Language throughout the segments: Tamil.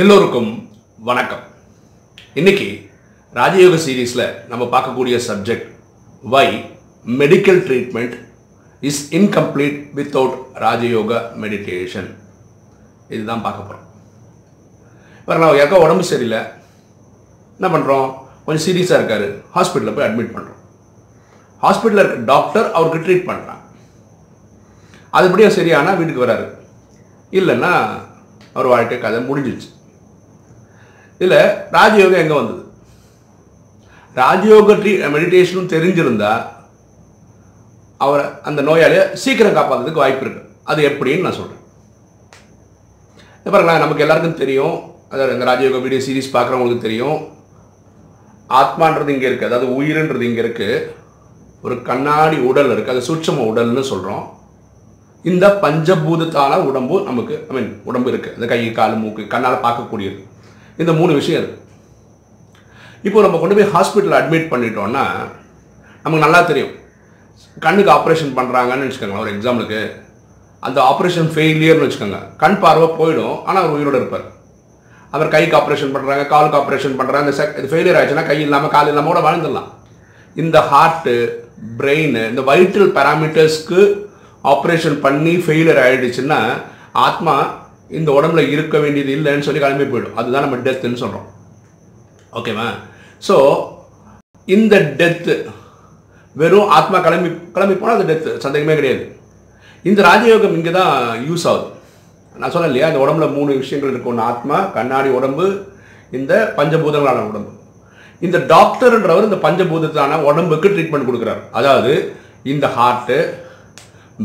எல்லோருக்கும் வணக்கம். இன்னைக்கு ராஜயோக சீரீஸில் நம்ம பார்க்கக்கூடிய subject why medical treatment is incomplete without Rajyoga meditation இதுதான் பார்க்க போகிறோம் இப்போ நான் யாருக்கா உடம்பு சரியில்லை. என்ன பண்ணுறோம் கொஞ்சம் சீரியஸாக இருக்கார். ஹாஸ்பிட்டலில் போய் அட்மிட் பண்ணுறோம் ஹாஸ்பிட்டலில் இருக்க டாக்டர் அவருக்கு ட்ரீட் பண்ணுறான் அதுபடியும் சரியானா வீட்டுக்கு வராரு. இல்லைன்னா அவர் வாழ்க்கை கதை முடிஞ்சிச்சு இதில் ராஜயோகம் எங்கே வந்தது? ராஜயோக ட்ரீ மெடிடேஷனும் தெரிஞ்சிருந்தால் அவரை அந்த நோயாளியை சீக்கிரம் காப்பாற்றுறதுக்கு வாய்ப்பு இருக்கு. அது எப்படின்னு நான் சொல்கிறேன் பாருங்களேன் நமக்கு எல்லாருக்கும் தெரியும். அதாவது இந்த ராஜயோக வீடியோ சீரிஸ் பார்க்குறவங்களுக்கு தெரியும். ஆத்மான்றது இங்கே இருக்குது அதாவது உயிருன்றது இங்கே இருக்குது ஒரு கண்ணாடி உடல் இருக்குது அது சூட்சம உடல்னு சொல்கிறோம் இந்த பஞ்சபூதத்தான உடம்பு நமக்கு ஐ மீன் உடம்பு இருக்குது இந்த கை கால் மூக்கு கண்ணால் பார்க்கக்கூடியது. இந்த மூணு விஷயம் இருக்கு. இப்போ நம்ம கொண்டு போய் ஹாஸ்பிட்டல் அட்மிட் பண்ணிட்டோம்னா நமக்கு நல்லா தெரியும். கண்ணுக்கு ஆப்ரேஷன் பண்ணுறாங்கன்னு வச்சுக்கோங்களேன் ஒரு எக்ஸாம்பிளுக்கு அந்த ஆப்ரேஷன் ஃபெயிலியர்னு வச்சுக்கோங்க. கண் பார்வை போயிடும் ஆனால் அவர் உயிரோடு இருப்பார். அவர் கைக்கு ஆப்ரேஷன் பண்ணுறாங்க காலுக்கு ஆப்ரேஷன் பண்ணுறாங்க இந்த செக் இது ஃபெயிலியர் ஆயிடுச்சுன்னா கை இல்லாமல் கால் இல்லாமல் கூட வாழ்ந்துடலாம். இந்த ஹார்ட்டு பிரெயின் இந்த வைட்டல் பேராமீட்டர்ஸ்க்கு ஆப்ரேஷன் பண்ணி ஃபெயிலியர் ஆகிடுச்சுன்னா ஆத்மா இந்த உடம்புல இருக்க வேண்டியது இல்லைன்னு சொல்லி கிளம்பி போயிடும். அதுதான் நம்ம டெத்துன்னு சொல்கிறோம் ஓகேவா ஸோ இந்த டெத்து வெறும் ஆத்மா கிளம்பி கிளம்பி போனால் அது டெத்து சந்தேகமே கிடையாது. இந்த ராஜயோகம் இங்கே தான் யூஸ் ஆகுது. நான் சொன்னேன் இல்லையா இந்த உடம்புல மூணு விஷயங்கள் இருக்கும் ஒன்று ஆத்மா கண்ணாடி உடம்பு இந்த பஞ்சபூதங்களான உடம்பு. இந்த டாக்டர்ன்றவர் இந்த பஞ்சபூதத்தான உடம்புக்கு ட்ரீட்மெண்ட் கொடுக்குறாரு. அதாவது இந்த ஹார்ட்டு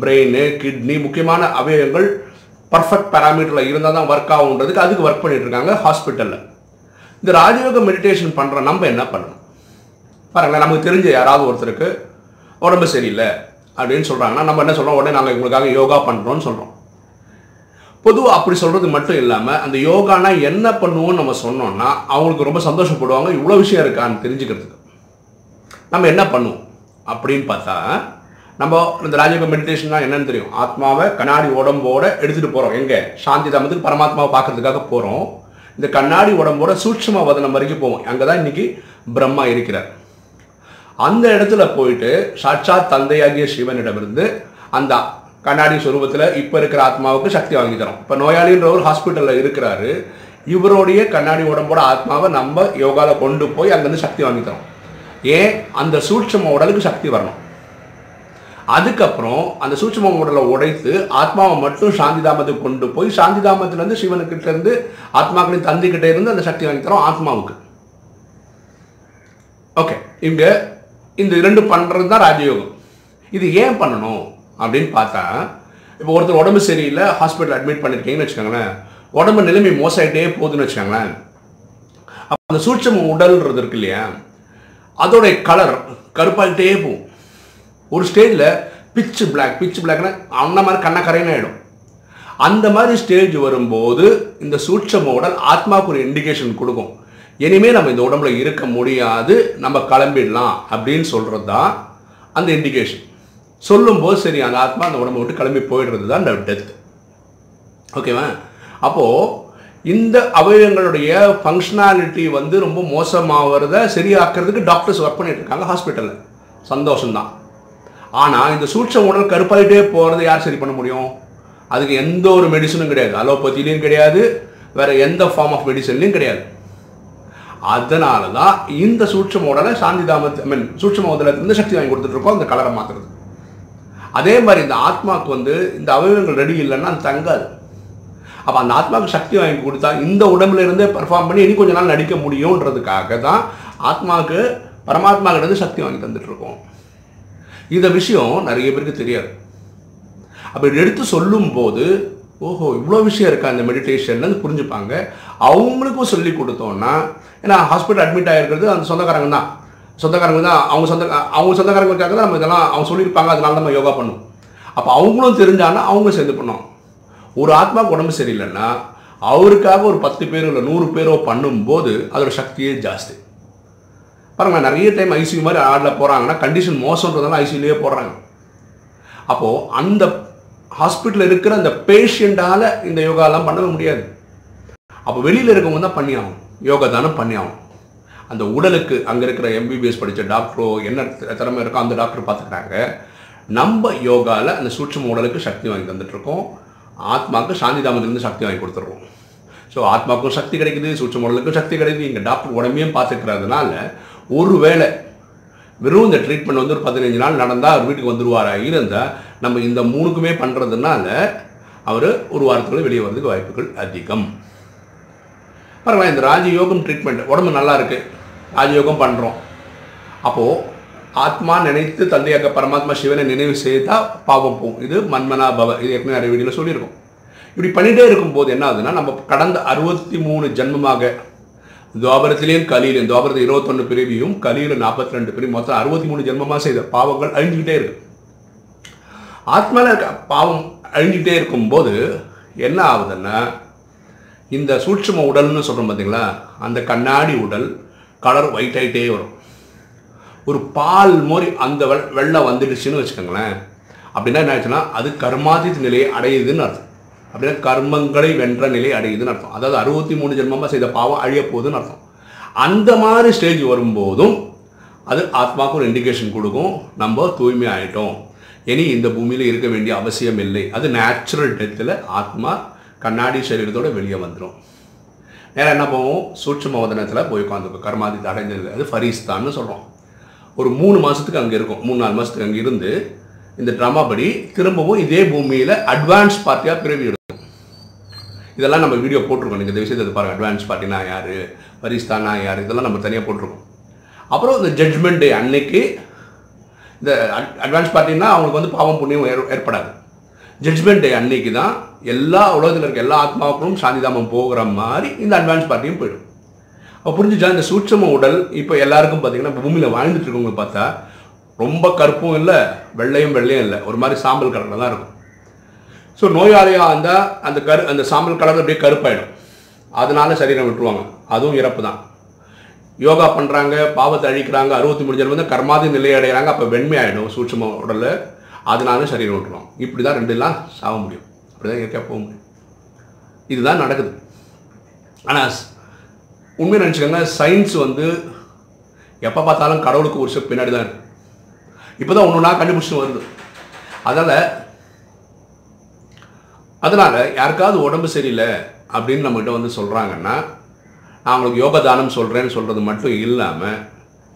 பிரெயின் கிட்னி முக்கியமான அவயவங்கள் பர்ஃபெக்ட் பேராமீட்டரில் இருந்தால் தான் ஒர்க் ஆகுன்றதுக்கு அதுக்கு ஒர்க் பண்ணிட்டு இருக்காங்க ஹாஸ்பிட்டலில் இந்த ராஜயோக மெடிடேஷன் பண்ணுற நம்ம என்ன பண்ணணும்? பாருங்களேன் நமக்கு தெரிஞ்ச யாராவது ஒருத்தருக்கு உடம்பு சரியில்லை அப்படின்னு சொல்கிறாங்கன்னா நம்ம என்ன சொல்கிறோம் உடனே நாங்கள் உங்களுக்காக யோகா பண்ணுறோம்னு சொல்கிறோம் பொதுவாக அப்படி சொல்கிறது மட்டும் இல்லாமல் அந்த யோகானா என்ன பண்ணுவோம்னு நம்ம சொன்னோம்னா அவங்களுக்கு ரொம்ப சந்தோஷப்படுவாங்க இவ்வளோ விஷயம் இருக்கான்னு தெரிஞ்சுக்கிறதுக்கு. நம்ம என்ன பண்ணுவோம் அப்படின்னு பார்த்தா நம்ம இந்த ராஜயோக மெடிடேஷன்னா என்னன்னு தெரியும்? ஆத்மாவை கண்ணாடி உடம்போட எடுத்துகிட்டு போகிறோம் எங்கே? சாந்தி தாமத்துக்கு பரமாத்மாவை பார்க்கறதுக்காக போகிறோம் இந்த கண்ணாடி உடம்போட சூட்சம வதனம் வரைக்கும் போவோம். அங்கே தான் இன்னைக்கு பிரம்மா இருக்கிறார். அந்த இடத்துல போயிட்டு சாட்சாத் தந்தையாகிய சிவனிடமிருந்து அந்த கண்ணாடி சுரூபத்தில் இப்போ இருக்கிற ஆத்மாவுக்கு சக்தி வாங்கி தரோம். இப்போ நோயாளின்ற ஒரு ஹாஸ்பிட்டலில் இருக்கிறாரு. இவருடைய கண்ணாடி உடம்போட ஆத்மாவை நம்ம யோகாவில் கொண்டு போய் அங்கேருந்து சக்தி வாங்கி தரோம். ஏன்? அந்த சூட்சம உடலுக்கு சக்தி வரணும். அதுக்கப்புறம் அந்த சூட்சம உடலை உடைத்து ஆத்மாவை மட்டும் சாந்தி தாமத்துக்கு கொண்டு போய் சாந்தி தாமத்திலேருந்து சிவனுக்கிட்ட இருந்து ஆத்மாக்களின் தந்திக்கிட்டே இருந்து அந்த சக்தி வாங்கி தரோம் ஆத்மாவுக்கு. ஓகே இங்க இந்த இரண்டு பண்ணுறது தான் ராஜயோகம். இது ஏன் பண்ணணும் அப்படின்னு பார்த்தா இப்போ ஒருத்தர் உடம்பு சரியில்லை ஹாஸ்பிட்டல் அட்மிட் பண்ணியிருக்கீங்கன்னு வச்சுக்கோங்களேன். உடம்பு நிலைமை மோசாயிட்டே போகுதுன்னு வச்சுக்கோங்களேன். அப்போ அந்த சூட்சம உடல்ன்றது இருக்கு இல்லையா? அதோடைய கலர் கருப்பாகிட்டே போகும். ஒரு ஸ்டேஜில் பிச்சு பிளாக் பிச்சு பிளாக்னா அந்த மாதிரி கண்ணகரைன்னு ஆகிடும் அந்த மாதிரி ஸ்டேஜ் வரும்போது இந்த சூட்சம உடல் ஆத்மாவுக்கு ஒரு இண்டிகேஷன் கொடுக்கும். இனிமேல் நம்ம இந்த உடம்புல இருக்க முடியாது நம்ம கிளம்பிடலாம் அப்படின்னு சொல்கிறது தான் அந்த இண்டிகேஷன் சொல்லும்போது சரி அந்த ஆத்மா அந்த உடம்பை விட்டு கிளம்பி போயிடுறது தான் இந்த டெத் ஓகேவா அப்போது இந்த அவயவங்களுடைய ஃபங்க்ஷனாலிட்டி வந்து ரொம்ப மோசமாகிறத சரியாக்குறதுக்கு டாக்டர்ஸ் ஒர்க் பண்ணிட்டு இருக்காங்க ஹாஸ்பிட்டலில் சந்தோஷம்தான். ஆனால் இந்த சூட்சம் உடல் கருப்பாயிட்டே போகிறத யார் சரி பண்ண முடியும்? அதுக்கு எந்த ஒரு மெடிசனும் கிடையாது. அலோபதிலையும் கிடையாது. வேற எந்த ஃபார்ம் ஆஃப் மெடிசன்லையும் கிடையாது. அதனால தான் இந்த சூட்சம உடலை சாந்தி தாமத்து ஐ மீன் சூட்சம உடலத்திலிருந்து சக்தி வாங்கி கொடுத்துட்ருக்கோம் அந்த கலரை மாற்றுறது அதே மாதிரி இந்த ஆத்மாவுக்கு வந்து இந்த அவயவங்கள் ரெடி இல்லைன்னா அது தங்காது. அப்போ அந்த ஆத்மாவுக்கு சக்தி வாங்கி கொடுத்தா இந்த உடம்புல இருந்தே பெர்ஃபார்ம் பண்ணி இனி கொஞ்ச நாள் நடிக்க முடியுன்றதுக்காக தான் ஆத்மாவுக்கு பரமாத்மா கிட்ட சக்தி வாங்கி தந்துட்டு இருக்கோம். இந்த விஷயம் நிறைய பேருக்கு தெரியாது. அப்படி எடுத்து சொல்லும்போது ஓஹோ இவ்வளோ விஷயம் இருக்கா இந்த மெடிடேஷன் புரிஞ்சுப்பாங்க. அவங்களுக்கும் சொல்லி கொடுத்தோன்னா ஏன்னா ஹாஸ்பிட்டல் அட்மிட் ஆகிருக்கிறது அந்த சொந்தக்காரங்க தான். சொந்தக்காரங்க தான் அவங்க சொந்த அவங்க சொந்தக்காரங்களுக்காக தான் நம்ம இதெல்லாம் அவங்க சொல்லியிருப்பாங்க அதனால நம்ம யோகா பண்ணுவோம் அப்போ அவங்களும் தெரிஞ்சானா அவங்களும் சேர்ந்து பண்ணோம் ஒரு ஆத்மாவுக்கு உடம்பு சரியில்லைன்னா அவருக்காக ஒரு பத்து பேரோ இல்லை நூறு பேரோ பண்ணும்போது அதோட சக்தியே ஜாஸ்தி. பாருங்கள் நிறைய டைம் ஐசியூ மாதிரி ஆடில் போகிறாங்கன்னா கண்டிஷன் மோசன்றதுனால ஐசியூலேயே போடுறாங்க. அப்போது அந்த ஹாஸ்பிட்டலில் இருக்கிற அந்த பேஷண்ட்டால் இந்த யோகாலாம் பண்ணவே முடியாது. அப்போ வெளியில் இருக்கவங்க தான் பண்ணி யோகா தானம் பண்ணி அந்த உடலுக்கு அங்கே இருக்கிற எம்பிபிஎஸ் படித்த டாக்டரோ என்ன திறமை இருக்கோ அந்த டாக்டர் பார்த்துக்கிறாங்க. நம்ம யோகாவில் அந்த சூட்சம உடலுக்கு சக்தி வாங்கி தந்துட்டுருக்கோம். ஆத்மாவுக்கு சாந்தி தாமத்திலிருந்து சக்தி வாங்கி கொடுத்துருவோம் ஸோ ஆத்மாவுக்கும் சக்தி கிடைக்குது சூட்சம் உடலுக்கும் சக்தி கிடைக்குது. இங்கே டாக்டர் உடம்பையும் பார்த்துக்கிறதுனால ஒருவேளை வெறும் இந்த ட்ரீட்மெண்ட் வந்து ஒரு பதினஞ்சு நாள் நடந்தால் அவர் வீட்டுக்கு வந்துடுவாரா இருந்தால் நம்ம இந்த மூணுக்குமே பண்ணுறதுனால அவர் ஒரு வாரத்துக்குள்ளே வெளியே வர்றதுக்கு வாய்ப்புகள் அதிகம். பரவாயில்ல இந்த ராஜயோகம் ட்ரீட்மெண்ட் உடம்பு நல்லா இருக்கு. ராஜயோகம் பண்ணுறோம் அப்போது ஆத்மா நினைத்து தந்தையாக பரமாத்மா சிவனை நினைவு செய்தால் பாவம் போகும். இது மன்மனா பவ இது ஏற்கனவே நிறைய வீடியோவில் சொல்லியிருக்கோம். இப்படி பண்ணிகிட்டே இருக்கும்போது என்ன ஆகுதுன்னா நம்ம கடந்த அறுபத்தி மூணு ஜென்மமாக துவாபரத்திலேயும் கலியிலும் துவாபரத்தில் இருபத்தொன்று பிரிவியும் கலியில் நாற்பத்தி ரெண்டு பிரிவு மொத்தம் அறுபத்தி மூணு ஜென்மமாக செய்த பாவங்கள் அழிஞ்சுக்கிட்டே இருக்கு. ஆத்மாவில் இருக்க பாவம் அழிஞ்சுக்கிட்டே இருக்கும்போது என்ன ஆகுதுன்னா இந்த சூட்சும உடல்னு சொல்கிறோம் பார்த்தீங்களா அந்த கண்ணாடி உடல் கலர் ஒயிட் ஆகிட்டே வரும். ஒரு பால் மாதிரி அந்த வெள்ளம் வந்துடுச்சுன்னு வச்சுக்கோங்களேன். அப்படின்னா என்ன ஆச்சுன்னா அது கர்மாதித்த நிலையை அடையுதுன்னு அர்த்தம். அப்படின்னா கர்மங்களை வென்ற நிலை அடையுதுன்னு அர்த்தம். அதாவது அறுபத்தி மூணு ஜென்மமாக செய்த பாவம் அழிய போகுதுன்னு அர்த்தம். அந்த மாதிரி ஸ்டேஜ் வரும்போதும் அது ஆத்மாவுக்கு ஒரு இண்டிகேஷன் கொடுக்கும். நம்ம தூய்மை ஆகிட்டோம் இனி இந்த பூமியில் இருக்க வேண்டிய அவசியம் இல்லை. அது நேச்சுரல் டெத்தில் ஆத்மா கண்ணாடி சரீரத்தோட வெளியே வந்துடும் நேரம் என்ன போவோம் சூட்சம வதனத்தில் போய் உட்காந்துருக்கும் கர்மாதி அடைஞ்சது. அது ஃபரீஸ்தான்னு சொல்கிறோம் ஒரு மூணு மாதத்துக்கு அங்கே இருக்கும். மூணு நாலு மாதத்துக்கு அங்கே இருந்து இந்த ட்ராமா படி திரும்பவும் இதே பூமியில் அட்வான்ஸ் பார்ட்டியாக பிறவி எடுக்கும். இதெல்லாம் நம்ம வீடியோ போட்டிருக்கோம். நீங்கள் இந்த விஷயத்தை பாருங்கள் அட்வான்ஸ் பார்ட்டினா யார்? பரிஸ்தானா யார்? இதெல்லாம் நம்ம தனியாக போட்டிருக்கோம். அப்புறம் இந்த ஜட்ஜ்மெண்ட் டே அன்னைக்கு இந்த அட்வான்ஸ் பார்ட்டினா அவங்களுக்கு வந்து பாவம் புண்ணியம் ஏற்- ஏற்படாது. ஜட்ஜ்மெண்ட் டே அன்னைக்கு தான் எல்லா உலகத்தில் இருக்க எல்லா ஆத்மாவுக்கும் சாந்திதாமம் போகிற மாதிரி இந்த அட்வான்ஸ் பார்ட்டியும் போயிடும். அப்போ புரிஞ்சுச்சா? இந்த சூட்சம உடல் இப்போ எல்லாருக்கும் பார்த்தீங்கன்னா இப்போ பூமியில் வாழ்ந்துட்டு இருக்கவங்க பார்த்தா ரொம்ப கருப்பும் இல்லை வெள்ளையும் வெள்ளையும் இல்லை. ஒரு மாதிரி சாம்பல் கலரில் தான் இருக்கும். ஸோ நோயாளியாக இருந்தால் அந்த கரு அந்த சாம்பல் கலர் அப்படியே கருப்பாயிடும். அதனால சரீரம் விட்டுருவாங்க. அதுவும் இறப்பு தான். யோகா பண்ணுறாங்க பாவத்தை அழிக்கிறாங்க அறுபத்தி மூணு ஜென்மம் வந்து கர்மாதி நிலை அடைகிறாங்க அப்போ வெண்மை ஆகிடும் சூட்சம உடலில். அதனால சரீரம் விட்டுருவாங்க இப்படி தான் ரெண்டுலாம் சாக முடியும். அப்படி தான் இயற்கையாக போக முடியும். இதுதான் நடக்குது. ஆனால் உண்மையை நினச்சிக்கோங்க சயின்ஸ் வந்து எப்போ பார்த்தாலும் கடவுளுக்கு ஒரு ஸ்டெப் பின்னாடி தான் இருக்குது இப்போ தான் ஒன்று ஒன்றா கண்டுபிடிச்சிட்டு வருது. அதனால் அதனால் யாருக்காவது உடம்பு சரியில்லை அப்படின்னு நம்மகிட்ட வந்து சொல்கிறாங்கன்னா நான் அவங்களுக்கு யோக தானம் சொல்கிறேன்னு சொல்கிறது மட்டும் இல்லாமல்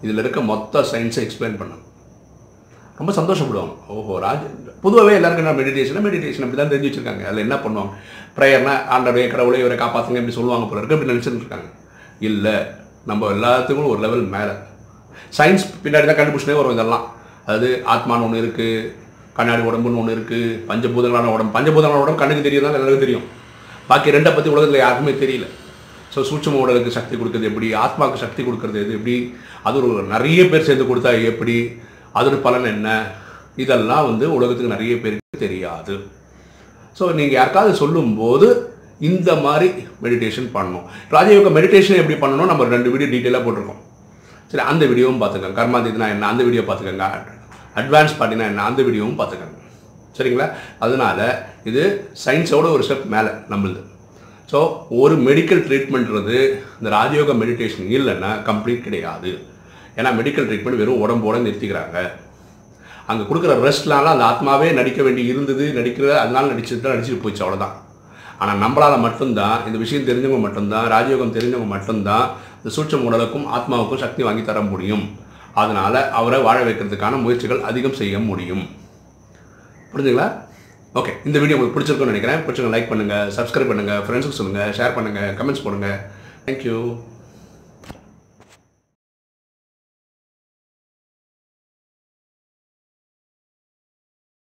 இதில் இருக்க மொத்த சயின்ஸை எக்ஸ்பிளைன் பண்ணணும். ரொம்ப சந்தோஷப்படுவாங்க. ஓஹோ ராஜ் பொதுவாகவே எல்லாருக்கும் என்ன மெடிடேஷன் மெடிடேஷன் அப்படி தான் தெரிஞ்சு வச்சுருக்காங்க. அதில் என்ன பண்ணுவாங்க? ப்ரேயர்னா ஆண்டவே கடவுளே இவரை காப்பாற்றுங்க இப்படி சொல்லுவாங்க போல இருக்கு அப்படி நினச்சிட்டு இருக்காங்க. இல்லை நம்ம எல்லாத்துக்கும் ஒரு லெவல் மேலே. சயின்ஸ் பின்னாடி தான் கண்டுபிடிச்சினே வரும் இதெல்லாம். அதாவது ஆத்மான்னு ஒன்று இருக்குது கண்ணாடி உடம்புன்னு ஒன்று இருக்குது பஞ்சபூதங்களான உடம்பு பஞ்சபூதங்களான உடம்பு கண்ணுக்கு தெரியும் தான் எல்லாருக்கும் தெரியும்? பாக்கி ரெண்டை பற்றி உலகத்தில் யாருக்குமே தெரியல. ஸோ சூட்சும உடலுக்கு சக்தி கொடுக்குறது எப்படி ஆத்மாவுக்கு சக்தி கொடுக்கறது எது எப்படி அது ஒரு நிறைய பேர் சேர்ந்து கொடுத்தா எப்படி அதோட பலன் என்ன? இதெல்லாம் வந்து உலகத்துக்கு நிறைய பேருக்கு தெரியாது. ஸோ நீங்கள் யாருக்காவது சொல்லும்போது இந்த மாதிரி மெடிடேஷன் பண்ணணும். ராஜயோக மெடிடேஷன் எப்படி பண்ணணும் நம்ம ரெண்டு வீடியோ டீட்டெயிலாக போட்டிருக்கோம். சரி அந்த வீடியோவும் பார்த்துக்கோங்க. கர்மாதித்னா என்ன அந்த வீடியோ பார்த்துக்கோங்க. அட்வான்ஸ் பார்ட்டினா என்ன அந்த வீடியோவும் பார்த்துக்கோங்க. சரிங்களா? அதனால இது சயின்ஸோட ஒரு ஸ்டெப் மேலே நம்மளுது. ஸோ ஒரு மெடிக்கல் ட்ரீட்மெண்ட்றது இந்த ராஜயோக மெடிடேஷன் இல்லைன்னா கம்ப்ளீட் கிடையாது. ஏன்னா மெடிக்கல் ட்ரீட்மெண்ட் வெறும் உடம்போட நிறுத்திக்கிறாங்க. அங்கே கொடுக்குற ரெஸ்ட்லாம் அந்த ஆத்மாவே நடிக்க வேண்டி இருந்தது நடிக்கிற அதனால நடிச்சுட்டு தான் நடிச்சுட்டு போச்சு அவ்வளோதான் ஆனால் நம்மளால் மட்டும்தான் இந்த விஷயம் தெரிஞ்சவங்க மட்டும்தான் ராஜயோகம் தெரிஞ்சவங்க மட்டும்தான் இந்த சூட்சம் உடலுக்கும் ஆத்மாவுக்கும் சக்தி வாங்கி தர முடியும். அதனால் அவரை வாழ வைக்கிறதுக்கான முயற்சிகள் அதிகம் செய்ய முடியும். புரிஞ்சுங்களா ஓகே இந்த வீடியோ உங்களுக்கு பிடிச்சிருக்கும்னு நினைக்கிறேன். பிடிச்சிருங்க லைக் பண்ணுங்கள் சப்ஸ்கிரைப் பண்ணுங்கள் ஃப்ரெண்ட்ஸுக்கு சொல்லுங்கள் ஷேர் பண்ணுங்கள் கமெண்ட்ஸ் பண்ணுங்கள் தேங்க்யூ